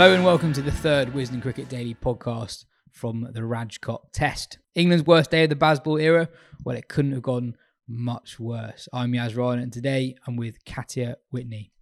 Hello and welcome to the third Wisden Cricket Daily podcast from the Rajkot Test. England's worst day of the Bazball era? Well, it couldn't have gone much worse. I'm Yas Rana and today I'm with Katya Witney.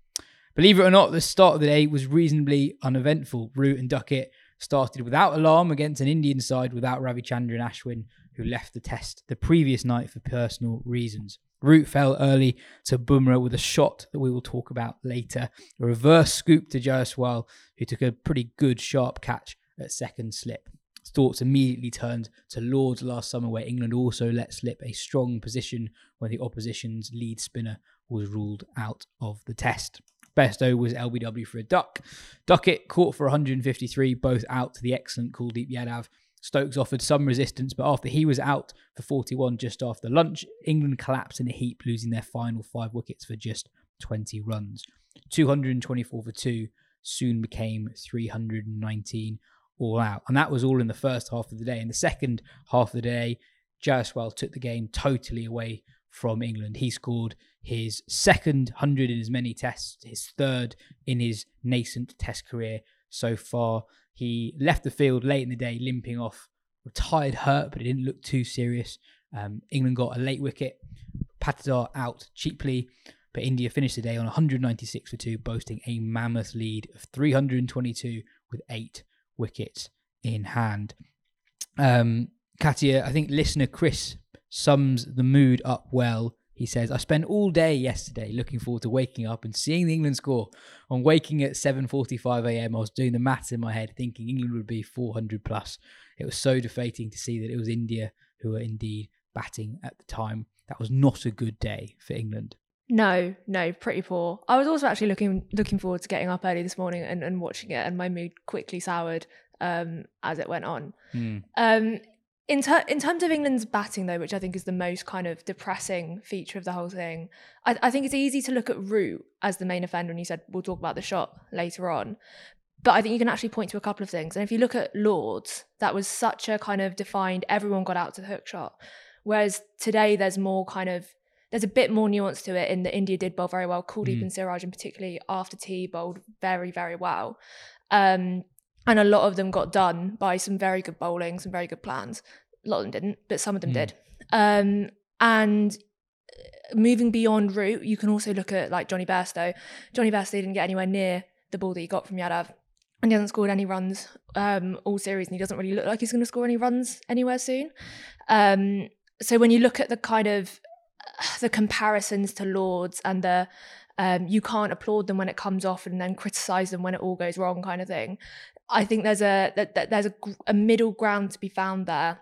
Believe it or not, the start of the day was reasonably uneventful. Root and Duckett started without alarm against an Indian side without Ravichandran Ashwin, who left the test the previous night for personal reasons. Root fell early to Bumrah with a shot that we will talk about later. A reverse scoop to Jaiswal, who took a pretty good sharp catch at second slip. Thoughts immediately turned to Lords last summer, where England also let slip a strong position when the opposition's lead spinner was ruled out of the test. Bairstow was LBW for a duck. Duckett caught for 153, both out to the excellent cool Kuldeep Yadav Stokes offered some resistance, but after he was out for 41 just after lunch, England collapsed in a heap, losing their final five wickets for just 20 runs. 224 for two soon became 319 all out. And that was all in the first half of the day. In the second half of the day, Jaiswal took the game totally away from England. He scored his second 100 in as many tests, his third in his nascent test career so far. He left the field late in the day, limping off, retired hurt, but it didn't look too serious. Um, England got a late wicket, Patidar out cheaply, but India finished the day on 196 for two, boasting a mammoth lead of 322 with eight wickets in hand. Um, Katia, I think listener Chris sums the mood up well he says, I spent all day yesterday looking forward to waking up and seeing the England score. On waking at 7.45 a.m., I was doing the maths in my head, thinking England would be 400 plus. It was so deflating to see that it was India who were indeed batting at the time. That was not a good day for England. No, no, pretty poor. I was also actually looking looking forward to getting up early this morning and, and watching it, and my mood quickly soured um, as it went on. Mm. Um, in, ter- in terms of England's batting, though, which I think is the most kind of depressing feature of the whole thing, I, I think it's easy to look at Root as the main offender, and you said we'll talk about the shot later on. But I think you can actually point to a couple of things. And if you look at Lords, that was such a kind of defined, everyone got out to the hook shot. Whereas today, there's more kind of, there's a bit more nuance to it in that India did bowl very well. Kuldeep mm. and Siraj, and particularly after tea, bowled very, very well. Um, and a lot of them got done by some very good bowling, some very good plans. A lot of them didn't, but some of them mm. did. Um, and uh, moving beyond root, you can also look at like Jonny Bairstow. Jonny Bairstow didn't get anywhere near the ball that he got from Yadav. And he hasn't scored any runs um, all series, and he doesn't really look like he's going to score any runs anywhere soon. Um, so when you look at the kind of uh, the comparisons to Lords and the um, you can't applaud them when it comes off and then criticize them when it all goes wrong kind of thing. I think there's a that, there's a, a middle ground to be found there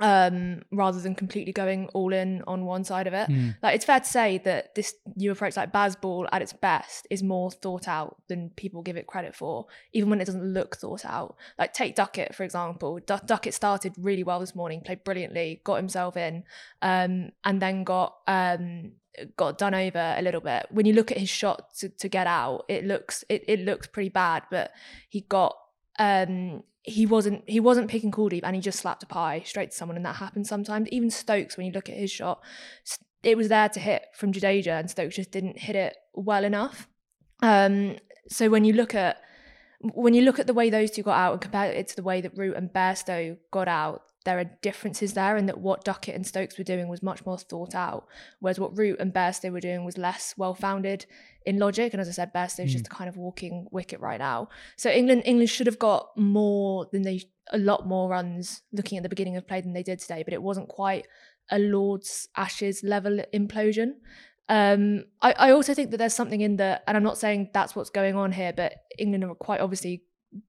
um, rather than completely going all in on one side of it. Mm. Like it's fair to say that this new approach, like Bazball at its best, is more thought out than people give it credit for, even when it doesn't look thought out. Like take Duckett for example. D- Duckett started really well this morning, played brilliantly, got himself in, um, and then got um, got done over a little bit. When you look at his shot to, to get out, it looks it, it looks pretty bad, but he got um he wasn't he wasn't picking Kuldeep and he just slapped a pie straight to someone and that happens sometimes. Even Stokes, when you look at his shot, it was there to hit from Jadeja and Stokes just didn't hit it well enough. Um, so when you look at when you look at the way those two got out and compare it to the way that Root and Bairstow got out, there are differences there, and that what Duckett and Stokes were doing was much more thought out, whereas what Root and Bairstow were doing was less well founded in logic. And as I said, Bairstow is mm. just a kind of walking wicket right now. So England England should have got more than they a lot more runs looking at the beginning of play than they did today, but it wasn't quite a Lord's Ashes level implosion. Um, I, I also think that there's something in the, and I'm not saying that's what's going on here, but England are quite obviously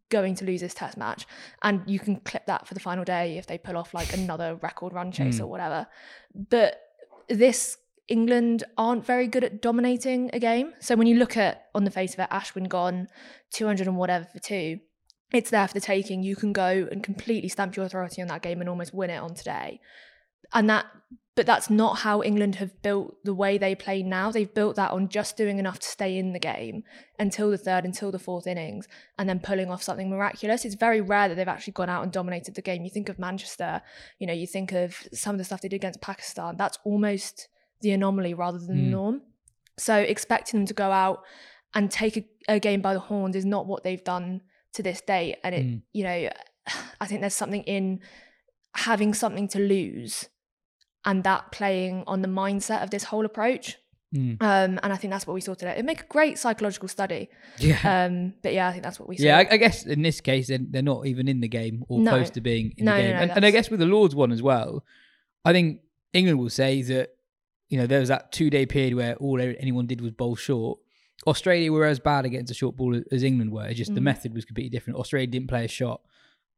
going to lose this test match and you can clip that for the final day if they pull off like another record run chase mm. or whatever. But this england aren't very good at dominating a game. So when you look at on the face of it ashwin gone 200 and whatever for two it's there for the taking. You can go and completely stamp your authority on that game and almost win it on today. And that but that's not how England have built the way they play now. They've built that on just doing enough to stay in the game until the third, until the fourth innings, and then pulling off something miraculous. It's very rare that they've actually gone out and dominated the game. You think of Manchester, you know, you think of some of the stuff they did against Pakistan. That's almost the anomaly rather than mm. the norm. So expecting them to go out and take a, a, game by the horns is not what they've done to this date. And it, mm. you know, I think there's something in having something to lose and that playing on the mindset of this whole approach. Mm. Um, and I think that's what we saw today. It'd make a great psychological study. Yeah. Um, but yeah, I think that's what we saw. Yeah, I, I guess in this case, they're, they're not even in the game or no. close to being in no, the game. No, and, and, I guess with the Lords one as well, I think England will say that, you know, there was that two day period where all anyone did was bowl short. Australia were as bad against a short ball as England were. It's just mm. the method was completely different. Australia didn't play a shot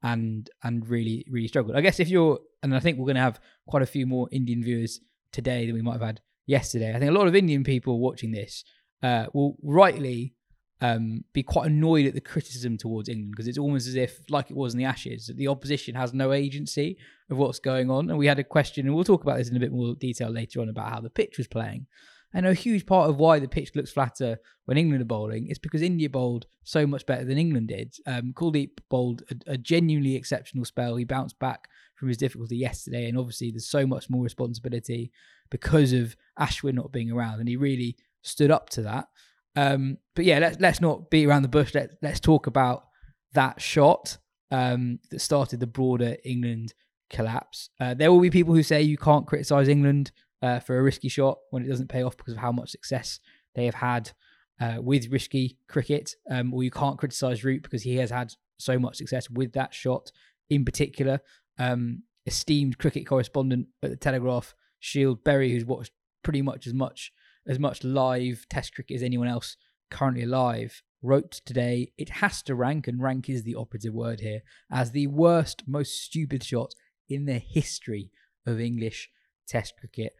and and really really struggled. I guess if you're, and I think we're going to have quite a few more Indian viewers today than we might have had yesterday. I think a lot of Indian people watching this uh, will rightly um, be quite annoyed at the criticism towards England because it's almost as if, like it was in the Ashes, that the opposition has no agency of what's going on. And we had a question, and we'll talk about this in a bit more detail later on about how the pitch was playing. And a huge part of why the pitch looks flatter when England are bowling is because India bowled so much better than England did. Um, Kuldeep bowled a, a genuinely exceptional spell. He bounced back from his difficulty yesterday, and obviously there's so much more responsibility because of Ashwin not being around, and he really stood up to that. Um, but yeah, let's let's not beat around the bush. Let let's talk about that shot um, that started the broader England collapse. Uh, there will be people who say you can't criticise England uh, for a risky shot when it doesn't pay off because of how much success they have had uh, with risky cricket. Um, or you can't criticise Root because he has had so much success with that shot in particular. Um, esteemed cricket correspondent at the Telegraph, Scyld Berry, who's watched pretty much as much as much live Test cricket as anyone else currently alive, wrote today it has to rank, and rank is the operative word here, as the worst, most stupid shot in the history of English Test cricket.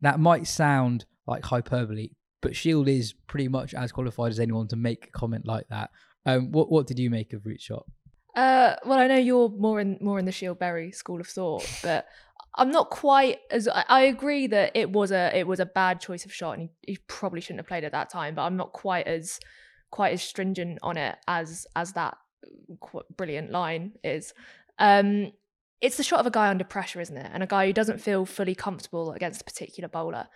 That might sound like hyperbole, but Scyld is pretty much as qualified as anyone to make a comment like that. Um, what what did you make of Root Shot? Uh, well, I know you're more in more in the Scyld Berry school of thought, but I'm not quite as. I, agree that it was a it was a bad choice of shot, and he, he, probably shouldn't have played at that time. But I'm not quite as quite as stringent on it as as that brilliant line is. Um, it's the shot of a guy under pressure, isn't it? And a guy who doesn't feel fully comfortable against a particular bowler.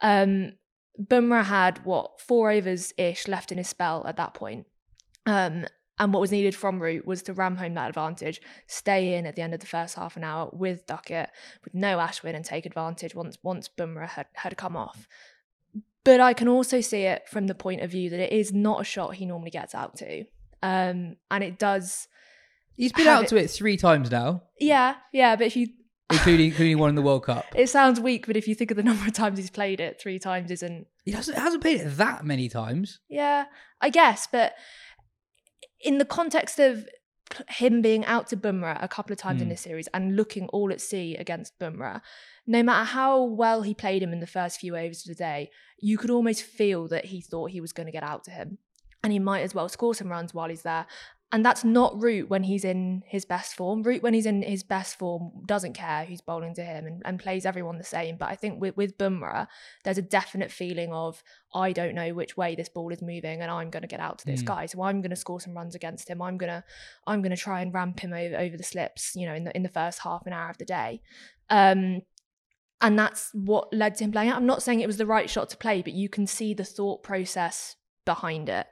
Um, Bumrah had what four overs ish left in his spell at that point. Um, and what was needed from Root was to ram home that advantage, stay in at the end of the first half an hour with Duckett, with no Ashwin, and take advantage once once Bumrah had, had come off. But I can also see it from the point of view that it is not a shot he normally gets out to. Um, and it does He's been out it, to it three times now. Yeah, yeah, but if you including including one in the World Cup. It sounds weak, but if you think of the number of times he's played it, three times isn't. He hasn't hasn't played it that many times. Yeah, I guess, but in the context of him being out to Bumrah a couple of times in hmm. this series and looking all at sea against Bumrah, no matter how well he played him in the first few overs of the day, you could almost feel that he thought he was going to get out to him and he might as well score some runs while he's there. And that's not Root when he's in his best form. Root when he's in his best form doesn't care who's bowling to him and, and plays everyone the same. But I think with, with Bumrah, there's a definite feeling of I don't know which way this ball is moving and I'm gonna get out to this mm. guy. So I'm gonna score some runs against him. I'm gonna I'm gonna try and ramp him over, over the slips, you know, in the in the first half an hour of the day. Um, and that's what led to him playing it. I'm not saying it was the right shot to play, but you can see the thought process behind it.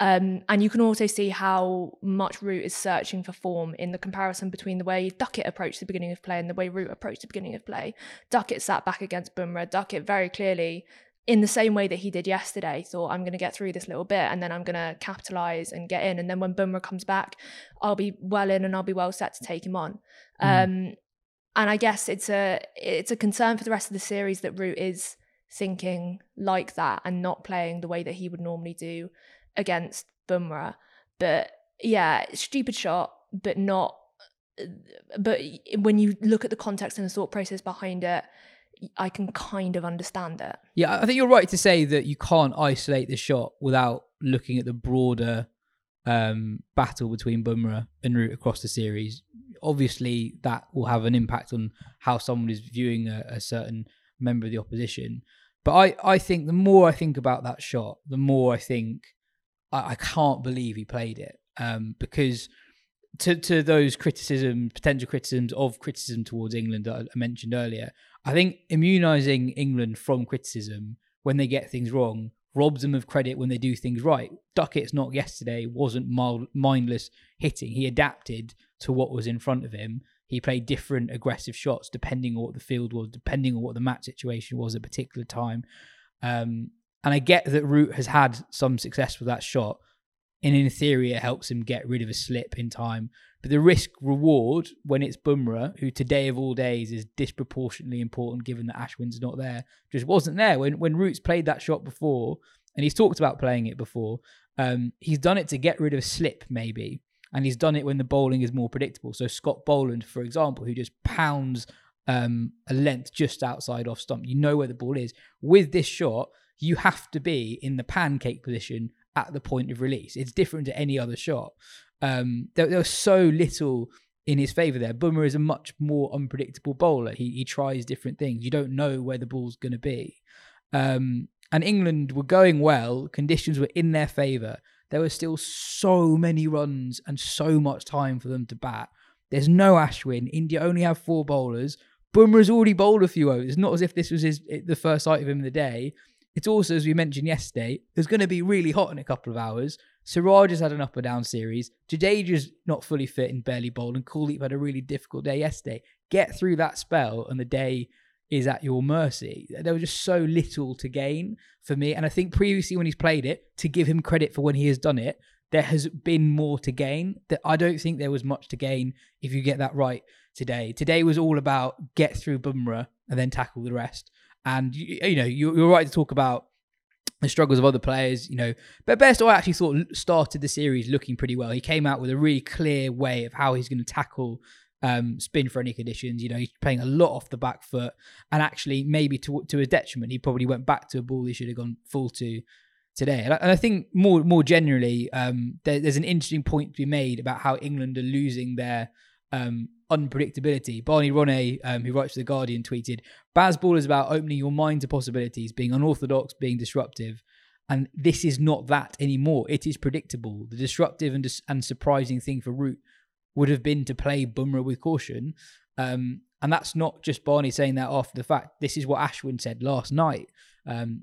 Um, and you can also see how much Root is searching for form in the comparison between the way Duckett approached the beginning of play and the way Root approached the beginning of play. Duckett sat back against Bumrah. Duckett very clearly, in the same way that he did yesterday, thought, I'm going to get through this little bit and then I'm going to capitalize and get in. And then when Bumrah comes back, I'll be well in and I'll be well set to take him on. Mm. Um, and I guess it's a it's a concern for the rest of the series that Root is thinking like that and not playing the way that he would normally do against Bumrah. But yeah, stupid shot, but not. But when you look at the context and the thought process behind it, I can kind of understand it. Yeah, I think you're right to say that you can't isolate the shot without looking at the broader um, battle between Bumrah and Root across the series. Obviously, that will have an impact on how someone is viewing a, a certain member of the opposition. But I, I think the more I think about that shot, the more I think I, I can't believe he played it. Um, because to to those criticisms, potential criticisms of criticism towards England that I mentioned earlier, I think immunizing England from criticism when they get things wrong robs them of credit when they do things right. Duckett's not yesterday wasn't mild, mindless hitting. He adapted to what was in front of him. He played different aggressive shots depending on what the field was, depending on what the match situation was at a particular time. Um, and I get that Root has had some success with that shot. And in theory, it helps him get rid of a slip in time. But the risk reward when it's Bumrah, who today of all days is disproportionately important given that Ashwin's not there, just wasn't there. When when Root's played that shot before, and he's talked about playing it before, um, he's done it to get rid of a slip, maybe. And he's done it when the bowling is more predictable. So Scott Boland, for example, who just pounds um, a length just outside off stump, you know where the ball is. With this shot, you have to be in the pancake position at the point of release. It's different to any other shot. Um, there, there was so little in his favour there. Bumrah is a much more unpredictable bowler. He he tries different things. You don't know where the ball's going to be. Um, and England were going well. Conditions were in their favour. There were still so many runs and so much time for them to bat. There's no Ashwin. India only have four bowlers. Bumrah has already bowled a few overs. It's not as if this was his the first sight of him in the day. It's also, as we mentioned yesterday, it's going to be really hot in a couple of hours. Siraj has had an up and down series. Jadeja's not fully fit and barely bowled, and Kuldeep had a really difficult day yesterday. Get through that spell, and the day is at your mercy. There was just so little to gain for me. And I think previously when he's played it, to give him credit for when he has done it, there has been more to gain. That I don't think there was much to gain if you get that right today. Today was all about get through Bumrah and then tackle the rest. And you, you know, you're, you're right to talk about the struggles of other players, you know. But Bairstow, I actually thought started the series looking pretty well. He came out with a really clear way of how he's going to tackle um, spin for any conditions. You know, he's playing a lot off the back foot, and actually, maybe to to his detriment, he probably went back to a ball he should have gone full to today. And I, and I think more more generally, um, there, there's an interesting point to be made about how England are losing their um, unpredictability. Barney Ronay, um, who writes for The Guardian, tweeted Bazball is about opening your mind to possibilities, being unorthodox, being disruptive. And this is not that anymore. It is predictable. The disruptive and, dis- and surprising thing for Root would have been to play Bumrah with caution. Um, and that's not just Barney saying that after the fact. This is what Ashwin said last night um,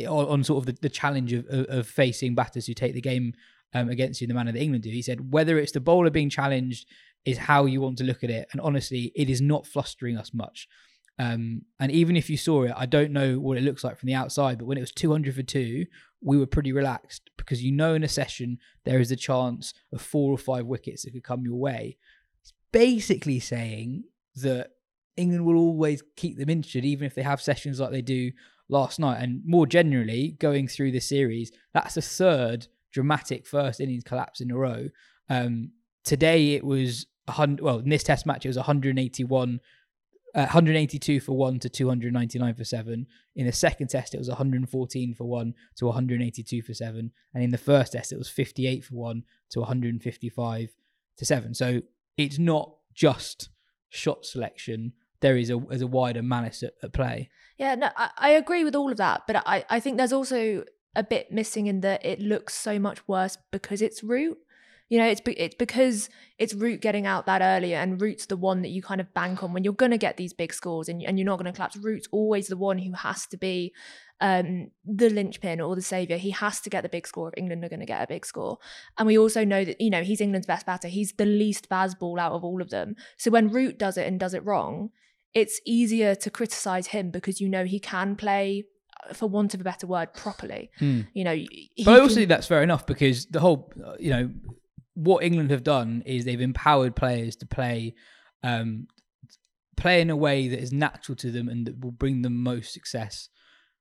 on, on, sort of the, the challenge of, of, of, facing batters who take the game um, against you in the manner that England do. He said, whether it's the bowler being challenged is how you want to look at it. And honestly, it is not flustering us much. Um, and even if you saw it, I don't know what it looks like from the outside, but when it was 200 for two, we were pretty relaxed because you know in a session there is a chance of four or five wickets that could come your way. It's basically saying that England will always keep them interested, even if they have sessions like they do last night. And more generally, going through the series, that's the third dramatic first innings collapse in a row. Um, today it was. Well, in this Test match, it was 181, uh, 182 for one to 299 for seven. In the second Test, it was 114 for one to 182 for seven, and in the first Test, it was 58 for one to 155 to seven. So it's not just shot selection. There is a there's a wider malice at, at play. Yeah, no, I, I agree with all of that, but I, I think there's also a bit missing in that it looks so much worse because it's root. You know, it's be- it's because it's Root getting out that earlier, and Root's the one that you kind of bank on when you're going to get these big scores, and, and you're not going to collapse. Root's always the one who has to be um, the linchpin or the saviour. He has to get the big score if England are going to get a big score. And we also know that, you know, he's England's best batter. He's the least Bazball out of all of them. So when Root does it and does it wrong, it's easier to criticise him because you know he can play uh, for want of a better word, properly. Mm. You know, but I also think that's fair enough because the whole, uh, you know, what England have done is they've empowered players to play, um, play in a way that is natural to them and that will bring them most success.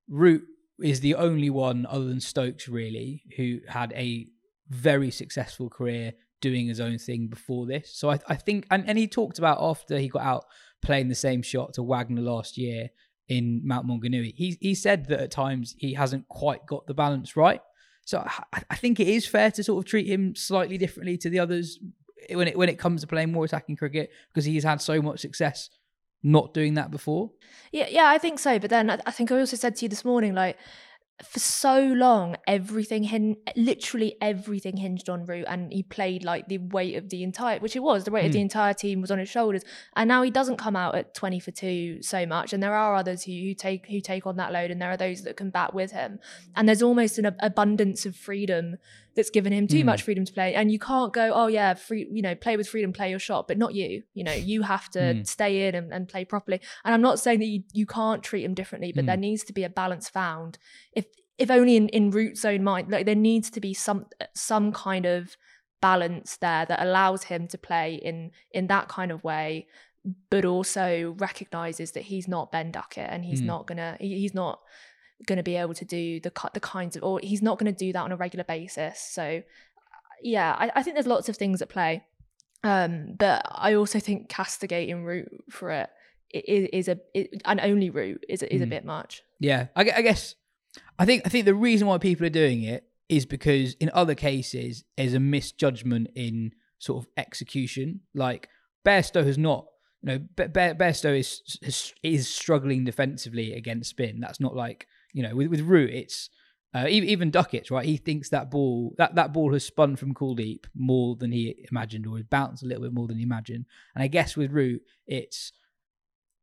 Root is the only one other than Stokes really who had a very successful career doing his own thing before this. So I, I think, and, and he talked about after he got out playing the same shot to Wagner last year in Mount Maunganui. He he said that at times he hasn't quite got the balance right. So I, I think it is fair to sort of treat him slightly differently to the others when it when it comes to playing more attacking cricket because he's had so much success not doing that before. Yeah, yeah, I think so. But then I, I think I also said to you this morning, like for so long, everything hin- literally everything hinged on Root, and he played like the weight of the entire, which it was the weight mm. of the hmm. entire team was on his shoulders. And now he doesn't come out at twenty for two so much, and there are others who, who take who take on that load, and there are those that can bat with him. And there's almost an abundance of freedom that's given him too mm. much freedom to play. And you can't go, oh yeah, free, you know, play with freedom, play your shot, but not you. You know, you have to mm. stay in and, and, play properly. And I'm not saying that you, you can't treat him differently, but mm. there needs to be a balance found. If if only in, in Root's own mind, like there needs to be some some kind of balance there that allows him to play in in that kind of way but also recognizes that he's not Ben Duckett and he's mm. not gonna he, he's not going to be able to do the the kinds of or he's not going to do that on a regular basis so yeah I, I think there's lots of things at play. Um, but I also think castigating Root for it is, is a it, and only Root is is mm. a bit much. Yeah I, I guess I think I think the reason why people are doing it is because in other cases there's a misjudgment in sort of execution. Like Bairstow has not you know Bairstow is is struggling defensively against spin. That's not like you know, with with Root, it's uh, even, Duckett's right. He thinks that ball that that ball has spun from Kuldeep more than he imagined, or has bounced a little bit more than he imagined. And I guess with Root, it's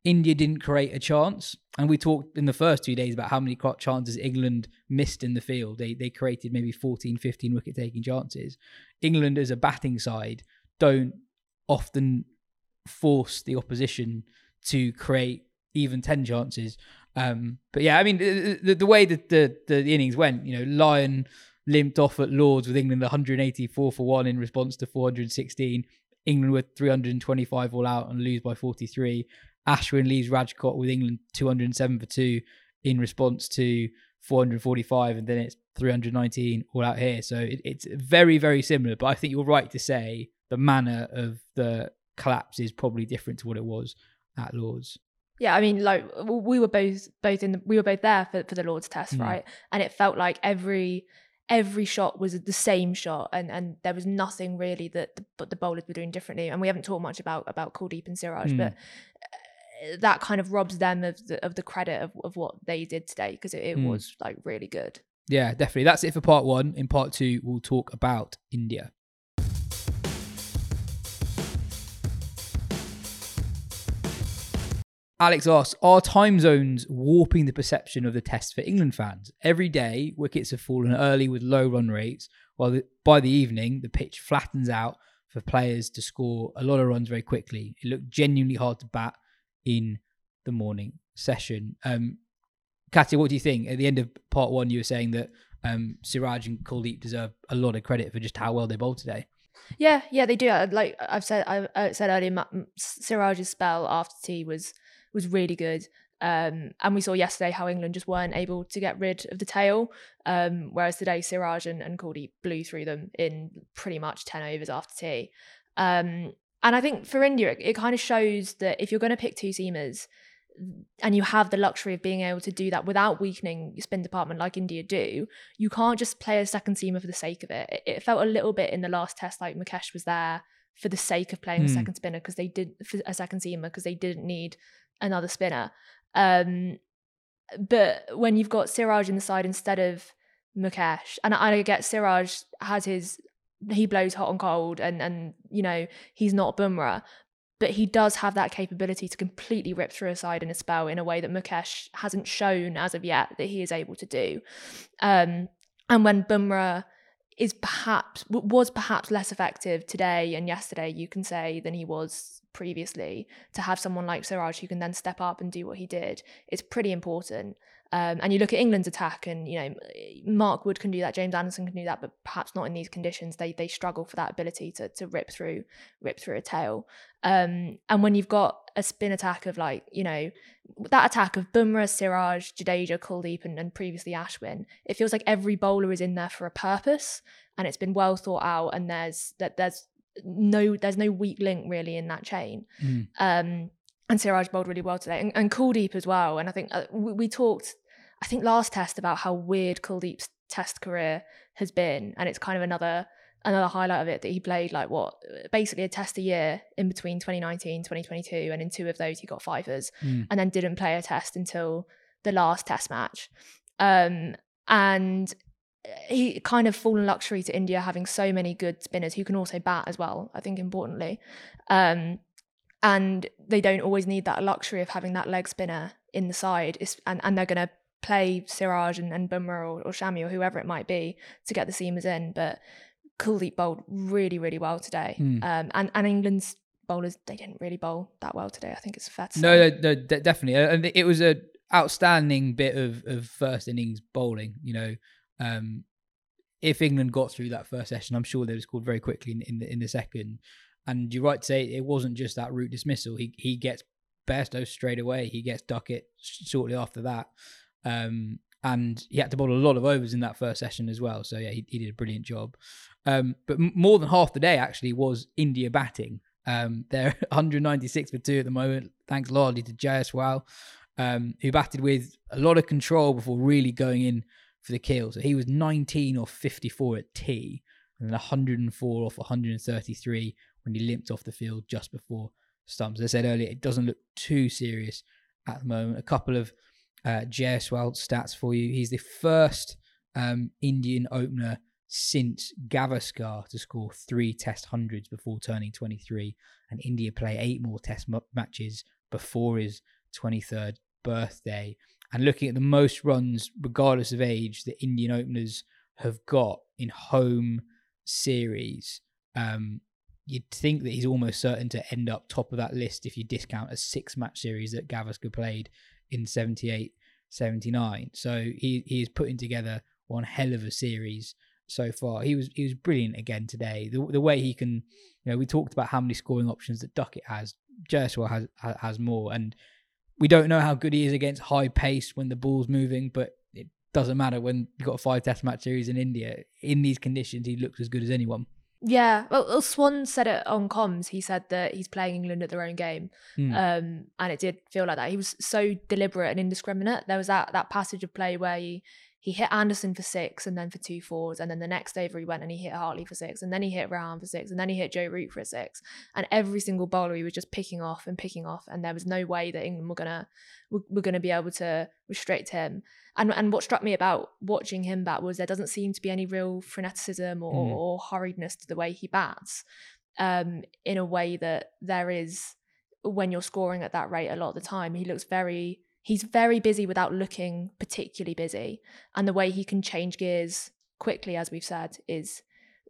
India didn't create a chance, and we talked in the first two days about how many chances England missed in the field. They they created maybe 14, 15 wicket taking chances. England as a batting side don't often force the opposition to create even 10 chances. Um, but yeah, I mean, the, the, way that the, the, innings went, you know, Lyon limped off at Lords with England 184 for one in response to 416. England with 325 all out and lose by 43. Ashwin leaves Rajkot with England 207 for two in response to 445, and then it's 319 all out here. So it, it's very, very similar. But I think you're right to say the manner of the collapse is probably different to what it was at Lords yeah, I mean, like we were both both in the, we were both there for for the Lord's Test, mm. right? And it felt like every every shot was the same shot, and and there was nothing really that the, the bowlers were doing differently. And we haven't talked much about about Kuldeep and Siraj, mm. but uh, that kind of robs them of the of the credit of, of what they did today because it, it mm. was like really good. Yeah, definitely. That's it for part one. In part two, we'll talk about India. Alex asks, are time zones warping the perception of the test for England fans? Every day, wickets have fallen early with low run rates, while the, by the evening, the pitch flattens out for players to score a lot of runs very quickly. It looked genuinely hard to bat in the morning session. Um, what do you think? At the end of part one, you were saying that um, Siraj and Kuldeep deserve a lot of credit for just how well they bowled today. Yeah, yeah, they do. Like I've said, I, said earlier, Siraj's spell after tea was was really good. Um, and we saw yesterday how England just weren't able to get rid of the tail, um, whereas today Siraj and, and Kuldeep blew through them in pretty much 10 overs after tea. Um, and I think for India, it, it kind of shows that if you're going to pick two seamers and you have the luxury of being able to do that without weakening your spin department like India do, you can't just play a second seamer for the sake of it. It, it felt a little bit in the last test like Mukesh was there for the sake of playing mm. a hmm. second spinner because they did a second seamer because they didn't need another spinner. Um, but when you've got Siraj in the side instead of Mukesh, and I, get Siraj has his he blows hot and cold, and and you know he's not Bumrah, but he does have that capability to completely rip through a side in a spell in a way that Mukesh hasn't shown as of yet that he is able to do. Um, and when Bumrah is perhaps was perhaps less effective today and yesterday, you can say than he was previously. To have someone like Siraj who can then step up and do what he did is pretty important. Um, and you look at England's attack, and you know Mark Wood can do that, James Anderson can do that, but perhaps not in these conditions. They they struggle for that ability to to rip through rip through a tail. Um, and when you've got a spin attack of like you know that attack of Bumrah, Siraj, Jadeja, Kuldeep, and, and previously Ashwin, it feels like every bowler is in there for a purpose, and it's been well thought out. And there's that there's no there's no weak link really in that chain. Mm. Um, and Siraj bowled really well today, and, and Kuldeep as well. And I think uh, we, we talked I think last test about how weird Kuldeep's test career has been, and it's kind of another another highlight of it that he played like what basically a test a year in between 2019 2022 and in two of those he got fivers mm. and then didn't play a test until the last test match um, and he kind of fallen luxury to India having so many good spinners who can also bat as well I think importantly um, and they don't always need that luxury of having that leg spinner in the side and, and they're going to play Siraj and, and Bumrah or, or Shami or whoever it might be to get the seamers in. But Kuldeep bowled really, really well today. Mm. Um, and, and England's bowlers, they didn't really bowl that well today. I think it's fair to no, say. No, no, definitely. And it was a outstanding bit of, of first innings bowling. You know, um, if England got through that first session, I'm sure they would scored very quickly in, in the in the second. And you're right to say it wasn't just that Root dismissal. He he gets Bairstow straight away. He gets Duckett shortly after that. Um, and he had to bowl a lot of overs in that first session as well. So yeah, he, he did a brilliant job. Um, but m- more than half the day actually was India batting. Um, they're 196 for two at the moment, thanks largely to Jaiswal, um, who batted with a lot of control before really going in for the kill. So he was 19 off 54 at tea, and then 104 off 133 when he limped off the field just before stumps. As I said earlier, it doesn't look too serious at the moment. A couple of uh, Jaiswal stats for you. He's the first um, Indian opener since Gavaskar to score three Test hundreds before turning 23, and India play eight more Test m- matches before his 23rd birthday. And looking at the most runs, regardless of age, that Indian openers have got in home series, um, you'd think that he's almost certain to end up top of that list if you discount a six match series that Gavaskar played in 78, 79. So he he is putting together one hell of a series so far. He was he was brilliant again today. The the way he can, you know, we talked about how many scoring options that Duckett has. Jaiswal has has more, and we don't know how good he is against high pace when the ball's moving, but it doesn't matter when you've got a five test match series in India. In these conditions, he looks as good as anyone. Yeah, well, well, Swann said it on comms. He said that he's playing England at their own game, mm. um, and it did feel like that. He was so deliberate and indiscriminate. There was that that passage of play where he he hit Anderson for six and then for two fours. And then the next over he went and he hit Hartley for six. And then he hit Rehan for six. And then he hit Joe Root for a six. And every single bowler he was just picking off and picking off. And there was no way that England were gonna were, were gonna be able to restrict him. And and what struck me about watching him bat was there doesn't seem to be any real freneticism or, mm. or hurriedness to the way he bats. Um, in a way that there is when you're scoring at that rate a lot of the time. He looks very he's very busy without looking particularly busy. And the way he can change gears quickly, as we've said, is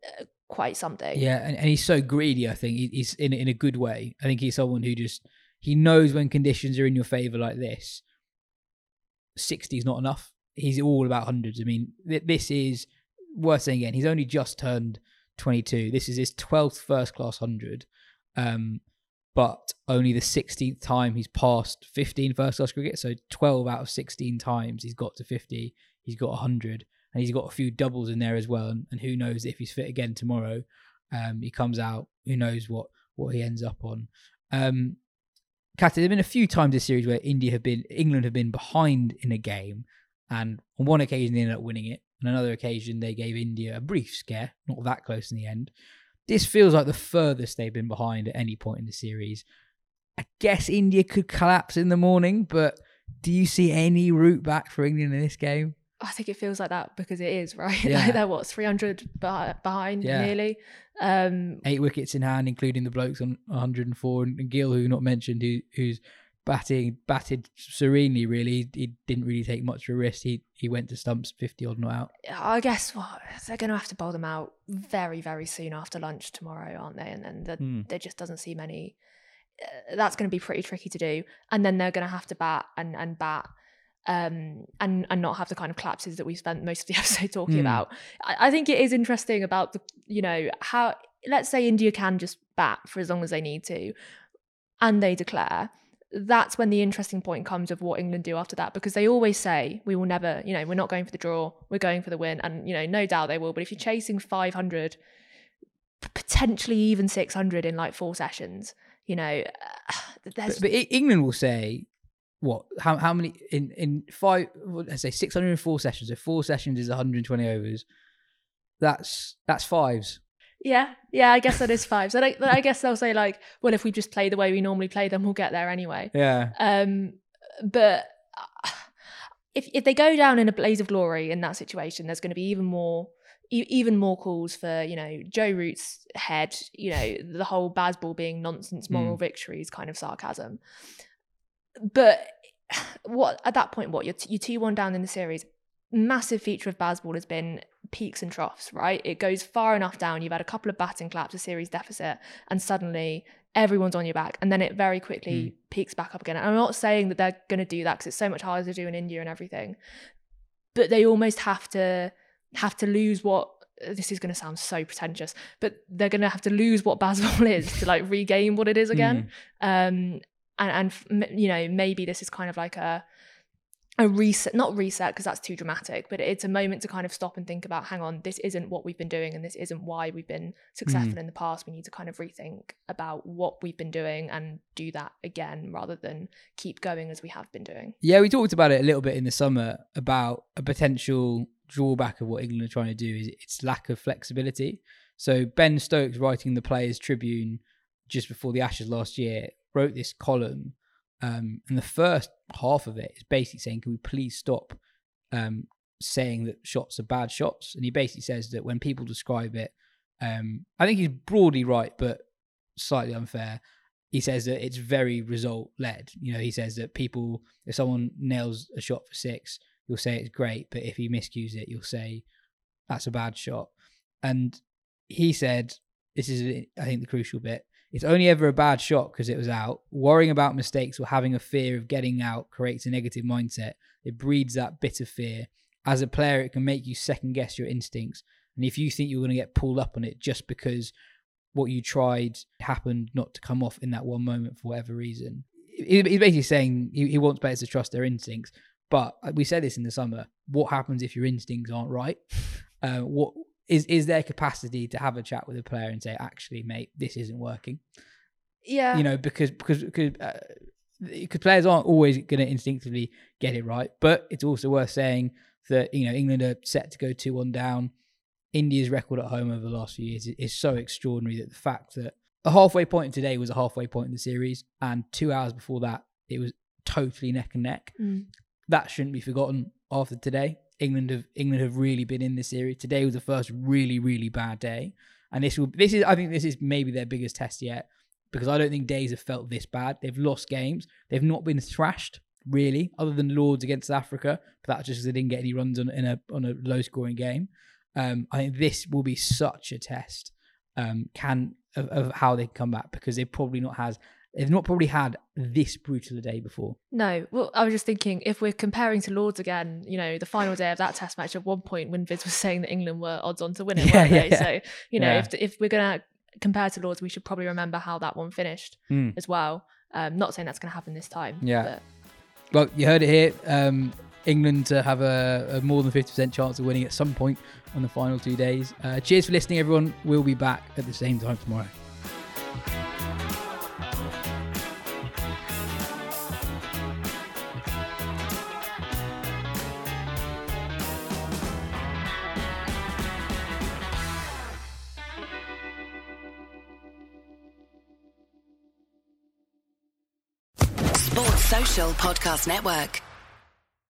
uh, quite something. Yeah, and, and he's so greedy. I think he's in in a good way. I think he's someone who just he knows when conditions are in your favor like this. Sixty is not enough. He's all about hundreds. I mean, th- this is worth saying again. He's only just turned twenty two. This is his twelfth first class hundred. Um, but only the 16th time he's passed 15 first class cricket. So 12 out of 16 times he's got to 50, he's got 100, and he's got a few doubles in there as well. And, and who knows if he's fit again tomorrow? Um, he comes out, who knows what what he ends up on. Um, there have been a few times this series where India have been, England have been behind in a game, and on one occasion they ended up winning it. On another occasion, they gave India a brief scare, not that close in the end. This feels like the furthest they've been behind at any point in the series. I guess India could collapse in the morning, but do you see any route back for England in this game? I think it feels like that because it is right. Yeah. like they're what three hundred behind Yeah. nearly. Um, Eight wickets in hand, including the blokes on 104, and Gill, who not mentioned, who who's batting batted serenely. Really, he, he didn't really take much of a risk. He he went to stumps 50 odd not out. I guess what they're going to have to bowl them out very, very soon after lunch tomorrow, aren't they? And then the, Hmm. there just doesn't seem any. Uh, that's going to be pretty tricky to do, and then they're going to have to bat and and bat. Um, and and not have the kind of collapses that we spent most of the episode talking Hmm. about. I, I think it is interesting about the you know how let's say India can just bat for as long as they need to, and they declare. That's when the interesting point comes of what England do after that, because they always say we will never, you know, we're not going for the draw, we're going for the win, and you know, no doubt they will. But if you're chasing 500, potentially even 600 in like four sessions, you know, uh, there's But, but England will say what? How how many in in five? Let's say 604 sessions. If four sessions is 120 overs. That's that's fives. Yeah, yeah, I guess that is five. So I, I guess they'll say like, well, if we just play the way we normally play, then we'll get there anyway. Yeah. Um, but uh, if if they go down in a blaze of glory in that situation, there's going to be even more e- even more calls for you know Joe Root's head. You know the whole Bazball being nonsense moral victories kind of sarcasm. But what at that point, what you're t- you're two one down in the series. Massive feature of Bazball has been peaks and troughs, right? It goes far enough down. You've had a couple of batting claps, a series deficit, and suddenly everyone's on your back. And then it very quickly hmm. peaks back up again. And I'm not saying that they're going to do that because it's so much harder to do in India and everything. But they almost have to have to lose what uh, this is going to sound so pretentious, but they're going to have to lose what Bazball is to like regain what it is again. Hmm. Um, and and you know maybe this is kind of like a a reset not reset because that's too dramatic but it's a moment to kind of stop and think about hang on this isn't what we've been doing and this isn't why we've been successful mm. in the past. We need to kind of rethink about what we've been doing and do that again rather than keep going as we have been doing. Yeah, we talked about it a little bit in the summer about a potential drawback of what England are trying to do is its lack of flexibility. So Ben Stokes, writing the Players Tribune just before the Ashes last year, wrote this column, um, and the first half of it is basically saying, "Can we please stop um, saying that shots are bad shots?" And he basically says that when people describe it, um, I think he's broadly right, but slightly unfair he says that it's very result led. You know, he says that people, if someone nails a shot for six, you'll say it's great, but if he miscues it, you'll say that's a bad shot. And he said, this is, I think, the crucial bit. It's only ever a bad shot because it was out. Worrying about mistakes or having a fear of getting out creates a negative mindset. It breeds that bit of fear. As a player, it can make you second guess your instincts. And if you think you're going to get pulled up on it just because what you tried happened not to come off in that one moment for whatever reason. He's basically saying he, he wants players to trust their instincts. But uh, we said this in the summer. What happens if your instincts aren't right? Uh, what is is there capacity to have a chat with a player and say, actually, mate, this isn't working? yeah You know, because because because uh, because players aren't always going to instinctively get it right. But it's also worth saying that you know England are set to go two one down. India's record at home over the last few years is, is so extraordinary that the fact that a halfway point today was a halfway point in the series, and two hours before that it was totally neck and neck. Mm. That shouldn't be forgotten after today. England have England have really been in this series. Today was the first really really bad day, and this will this is I think this is maybe their biggest test yet because I don't think days have felt this bad. They've lost games. They've not been thrashed really, other than Lords against Africa, but that's just because they didn't get any runs on in a on a low scoring game. Um, I think this will be such a test um, can of, of how they can come back because they've probably not has they've not probably had this brutal a day before. No, well, I was just thinking if we're comparing to Lords again, you know, the final day of that Test match. At one point, WinViz was saying that England were odds on to win it, Yeah, weren't yeah, they? yeah. So you know, Yeah. if if we're gonna compare to Lords, we should probably remember how that one finished Mm. as well. Um, not saying that's going to happen this time. Yeah. but Well, you heard it here. Um, England to have a, a more than 50% chance of winning at some point on the final two days. Uh, cheers for listening, everyone. We'll be back at the same time tomorrow. Podcast Network.